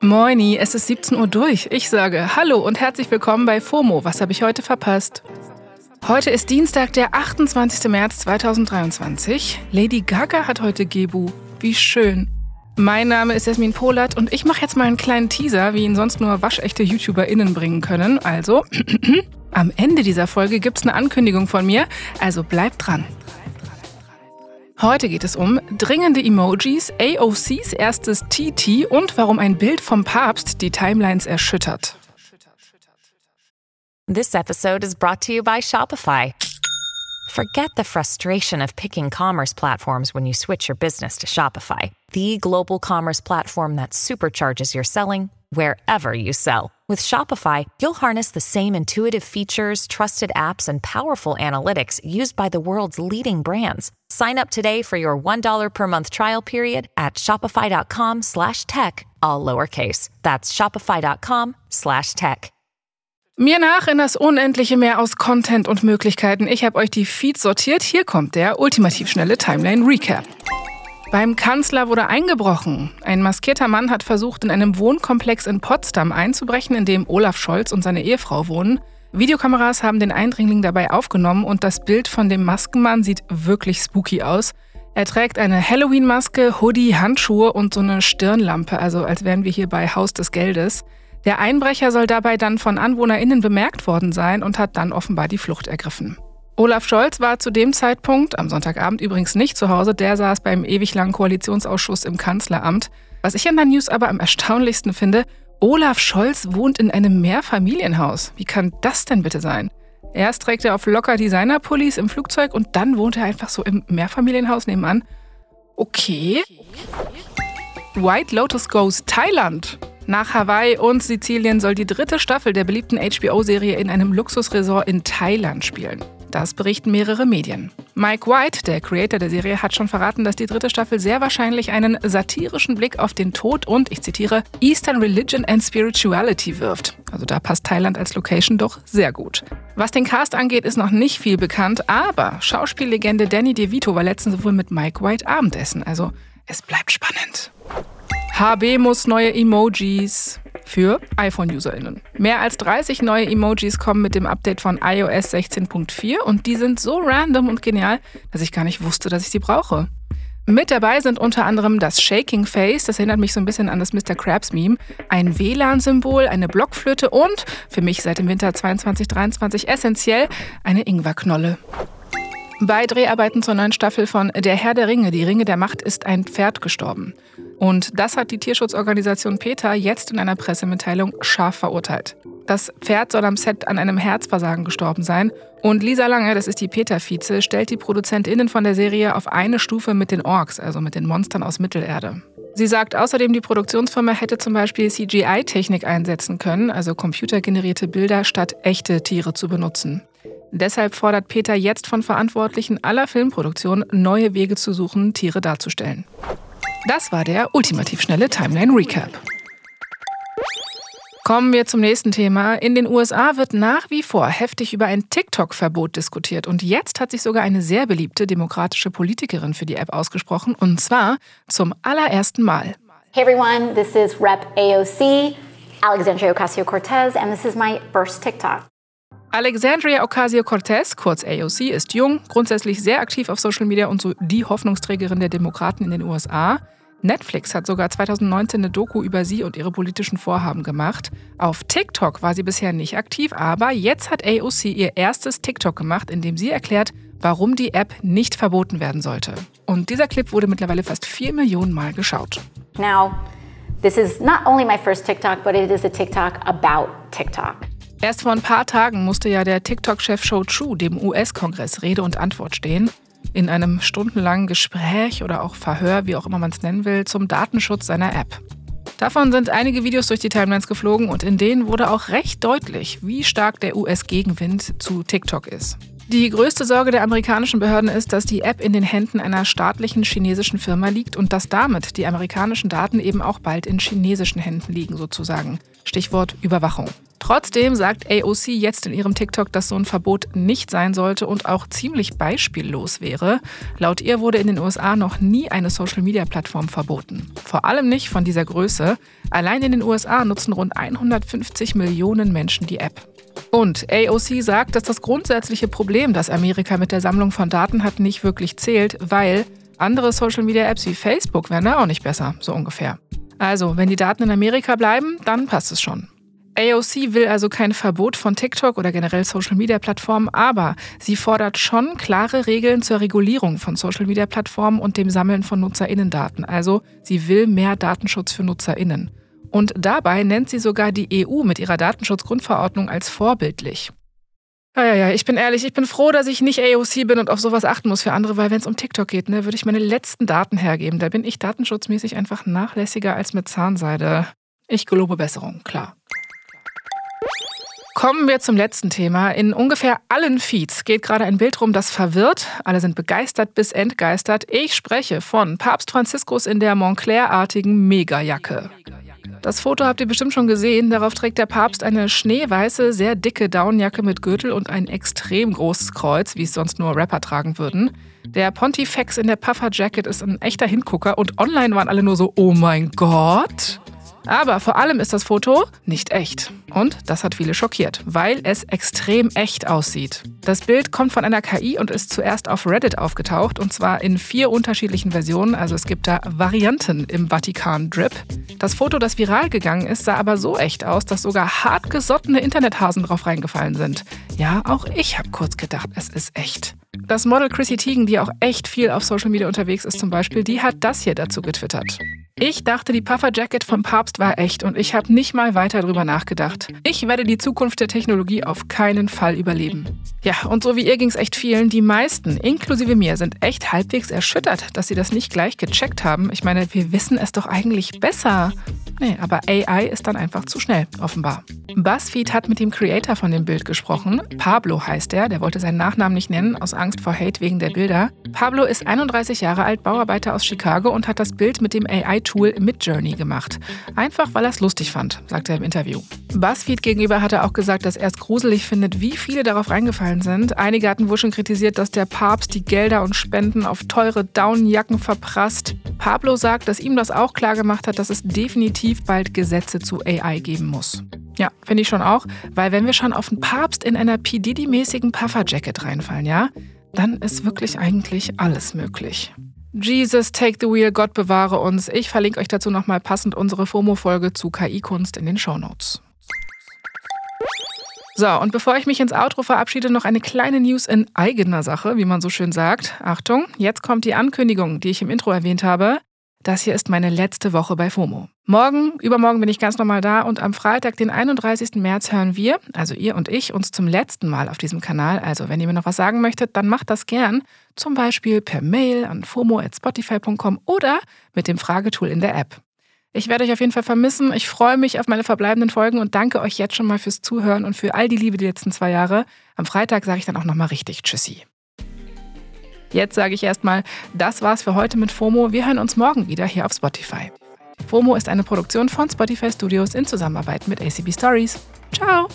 Moini, es ist 17 Uhr durch. Ich sage Hallo und herzlich willkommen bei FOMO. Was habe ich heute verpasst? Heute ist Dienstag, der 28. März 2023. Lady Gaga hat heute Gebu. Wie schön. Mein Name ist Jasmin Polat und ich mache jetzt mal einen kleinen Teaser, wie ihn sonst nur waschechte YouTuberInnen bringen können. Also, am Ende dieser Folge gibt es eine Ankündigung von mir, also bleibt dran. Heute geht es um dringende Emojis, AOCs erstes TT und warum ein Bild vom Papst die Timelines erschüttert. This episode is brought to you by Shopify. Forget the frustration of picking commerce platforms when you switch your business to Shopify, the global commerce platform that supercharges your selling wherever you sell. With Shopify, you'll harness the same intuitive features, trusted apps, and powerful analytics used by the world's leading brands. Sign up today for your $1 per month trial period at shopify.com slash tech, all lowercase. That's shopify.com slash tech. Mir nach in das unendliche Meer aus Content und Möglichkeiten. Ich habe euch die Feeds sortiert. Hier kommt der ultimativ schnelle Timeline Recap. Beim Kanzler wurde eingebrochen. Ein maskierter Mann hat versucht, in einem Wohnkomplex in Potsdam einzubrechen, in dem Olaf Scholz und seine Ehefrau wohnen. Videokameras haben den Eindringling dabei aufgenommen und das Bild von dem Maskenmann sieht wirklich spooky aus. Er trägt eine Halloween-Maske, Hoodie, Handschuhe und so eine Stirnlampe, also als wären wir hier bei Haus des Geldes. Der Einbrecher soll dabei dann von AnwohnerInnen bemerkt worden sein und hat dann offenbar die Flucht ergriffen. Olaf Scholz war zu dem Zeitpunkt, am Sonntagabend übrigens nicht zu Hause, der saß beim ewig langen Koalitionsausschuss im Kanzleramt. Was ich in der News aber am erstaunlichsten finde, Olaf Scholz wohnt in einem Mehrfamilienhaus. Wie kann das denn bitte sein? Erst trägt er auf locker Designer-Pullis im Flugzeug und dann wohnt er einfach so im Mehrfamilienhaus nebenan. Okay. White Lotus Goes Thailand. Nach Hawaii und Sizilien soll die dritte Staffel der beliebten HBO-Serie in einem Luxusresort in Thailand spielen. Das berichten mehrere Medien. Mike White, der Creator der Serie, hat schon verraten, dass die dritte Staffel sehr wahrscheinlich einen satirischen Blick auf den Tod und, ich zitiere, Eastern Religion and Spirituality wirft. Also da passt Thailand als Location doch sehr gut. Was den Cast angeht, ist noch nicht viel bekannt, aber Schauspiellegende Danny DeVito war letztens wohl mit Mike White Abendessen. Also es bleibt spannend. HB muss neue Emojis für iPhone-UserInnen. Mehr als 30 neue Emojis kommen mit dem Update von iOS 16.4 und die sind so random und genial, dass ich gar nicht wusste, dass ich sie brauche. Mit dabei sind unter anderem das Shaking Face, das erinnert mich so ein bisschen an das Mr. Krabs Meme, ein WLAN-Symbol, eine Blockflöte und, für mich seit dem Winter 2022 essentiell, eine Ingwerknolle. Bei Dreharbeiten zur neuen Staffel von Der Herr der Ringe, die Ringe der Macht, ist ein Pferd gestorben. Und das hat die Tierschutzorganisation PETA jetzt in einer Pressemitteilung scharf verurteilt. Das Pferd soll am Set an einem Herzversagen gestorben sein. Und Lisa Lange, das ist die PETA-Vize, stellt die ProduzentInnen von der Serie auf eine Stufe mit den Orks, also mit den Monstern aus Mittelerde. Sie sagt außerdem, die Produktionsfirma hätte zum Beispiel CGI-Technik einsetzen können, also computergenerierte Bilder, statt echte Tiere zu benutzen. Deshalb fordert Peter jetzt von Verantwortlichen aller Filmproduktionen, neue Wege zu suchen, Tiere darzustellen. Das war der ultimativ schnelle Timeline Recap. Kommen wir zum nächsten Thema. In den USA wird nach wie vor heftig über ein TikTok-Verbot diskutiert. Und jetzt hat sich sogar eine sehr beliebte demokratische Politikerin für die App ausgesprochen. Und zwar zum allerersten Mal. Hey everyone, this is Rep AOC, Alexandria Ocasio-Cortez, and this is my first TikTok. Alexandria Ocasio-Cortez, kurz AOC, ist jung, grundsätzlich sehr aktiv auf Social Media und so die Hoffnungsträgerin der Demokraten in den USA. Netflix hat sogar 2019 eine Doku über sie und ihre politischen Vorhaben gemacht. Auf TikTok war sie bisher nicht aktiv, aber jetzt hat AOC ihr erstes TikTok gemacht, in dem sie erklärt, warum die App nicht verboten werden sollte. Und dieser Clip wurde mittlerweile fast 4 Millionen Mal geschaut. Now, this is not only my first TikTok, but it is a TikTok about TikTok. Erst vor ein paar Tagen musste ja der TikTok-Chef Shou Chu dem US-Kongress Rede und Antwort stehen in einem stundenlangen Gespräch oder auch Verhör, wie auch immer man es nennen will, zum Datenschutz seiner App. Davon sind einige Videos durch die Timelines geflogen und in denen wurde auch recht deutlich, wie stark der US-Gegenwind zu TikTok ist. Die größte Sorge der amerikanischen Behörden ist, dass die App in den Händen einer staatlichen chinesischen Firma liegt und dass damit die amerikanischen Daten eben auch bald in chinesischen Händen liegen, sozusagen. Stichwort Überwachung. Trotzdem sagt AOC jetzt in ihrem TikTok, dass so ein Verbot nicht sein sollte und auch ziemlich beispiellos wäre. Laut ihr wurde in den USA noch nie eine Social-Media-Plattform verboten. Vor allem nicht von dieser Größe. Allein in den USA nutzen rund 150 Millionen Menschen die App. Und AOC sagt, dass das grundsätzliche Problem, das Amerika mit der Sammlung von Daten hat, nicht wirklich zählt, weil andere Social-Media-Apps wie Facebook wären da auch nicht besser, so ungefähr. Also, wenn die Daten in Amerika bleiben, dann passt es schon. AOC will also kein Verbot von TikTok oder generell Social-Media-Plattformen, aber sie fordert schon klare Regeln zur Regulierung von Social-Media-Plattformen und dem Sammeln von Nutzerinnendaten. Also sie will mehr Datenschutz für Nutzerinnen. Und dabei nennt sie sogar die EU mit ihrer Datenschutzgrundverordnung als vorbildlich. Ja, ja, ja, ich bin ehrlich, ich bin froh, dass ich nicht AOC bin und auf sowas achten muss für andere, weil wenn es um TikTok geht, ne, würde ich meine letzten Daten hergeben. Da bin ich datenschutzmäßig einfach nachlässiger als mit Zahnseide. Ich gelobe Besserung, klar. Kommen wir zum letzten Thema. In ungefähr allen Feeds geht gerade ein Bild rum, das verwirrt. Alle sind begeistert bis entgeistert. Ich spreche von Papst Franziskus in der Montclair-artigen Megajacke. Das Foto habt ihr bestimmt schon gesehen. Darauf trägt der Papst eine schneeweiße, sehr dicke Downjacke mit Gürtel und ein extrem großes Kreuz, wie es sonst nur Rapper tragen würden. Der Pontifex in der Puffer Jacket ist ein echter Hingucker und online waren alle nur so, oh mein Gott. Aber vor allem ist das Foto nicht echt. Und das hat viele schockiert, weil es extrem echt aussieht. Das Bild kommt von einer KI und ist zuerst auf Reddit aufgetaucht und zwar in vier unterschiedlichen Versionen. Also es gibt da Varianten im Vatikan-Drip. Das Foto, das viral gegangen ist, sah aber so echt aus, dass sogar hartgesottene Internethasen drauf reingefallen sind. Ja, auch ich habe kurz gedacht, es ist echt. Das Model Chrissy Teigen, die auch echt viel auf Social Media unterwegs ist zum Beispiel, die hat das hier dazu getwittert. Ich dachte, die Puffer-Jacket vom Papst war echt und ich habe nicht mal weiter drüber nachgedacht. Ich werde die Zukunft der Technologie auf keinen Fall überleben. Ja, und so wie ihr ging es echt vielen. Die meisten, inklusive mir, sind echt halbwegs erschüttert, dass sie das nicht gleich gecheckt haben. Ich meine, wir wissen es doch eigentlich besser. Nee, aber AI ist dann einfach zu schnell, offenbar. BuzzFeed hat mit dem Creator von dem Bild gesprochen. Pablo heißt er, der wollte seinen Nachnamen nicht nennen, aus Angst vor Hate wegen der Bilder. Pablo ist 31 Jahre alt, Bauarbeiter aus Chicago und hat das Bild mit dem AI-Tool Midjourney gemacht. Einfach, weil er es lustig fand, sagt er im Interview. BuzzFeed gegenüber hat er auch gesagt, dass er es gruselig findet, wie viele darauf reingefallen sind. Einige hatten wohl schon kritisiert, dass der Papst die Gelder und Spenden auf teure Daunenjacken verprasst. Pablo sagt, dass ihm das auch klar gemacht hat, dass es definitiv bald Gesetze zu AI geben muss. Ja, finde ich schon auch, weil wenn wir schon auf einen Papst in einer P. Diddy-mäßigen Puffer-Jacket reinfallen, ja, dann ist wirklich eigentlich alles möglich. Jesus, take the wheel, Gott bewahre uns. Ich verlinke euch dazu nochmal passend unsere FOMO-Folge zu KI-Kunst in den Shownotes. So, und bevor ich mich ins Outro verabschiede, noch eine kleine News in eigener Sache, wie man so schön sagt. Achtung, jetzt kommt die Ankündigung, die ich im Intro erwähnt habe. Das hier ist meine letzte Woche bei FOMO. Morgen, übermorgen bin ich ganz normal da und am Freitag, den 31. März, hören wir, also ihr und ich, uns zum letzten Mal auf diesem Kanal. Also, wenn ihr mir noch was sagen möchtet, dann macht das gern. Zum Beispiel per Mail an fomo.spotify.com oder mit dem Fragetool in der App. Ich werde euch auf jeden Fall vermissen. Ich freue mich auf meine verbleibenden Folgen und danke euch jetzt schon mal fürs Zuhören und für all die Liebe die letzten zwei Jahre. Am Freitag sage ich dann auch nochmal richtig Tschüssi. Jetzt sage ich erstmal, das war's für heute mit FOMO. Wir hören uns morgen wieder hier auf Spotify. FOMO ist eine Produktion von Spotify Studios in Zusammenarbeit mit ACB Stories. Ciao!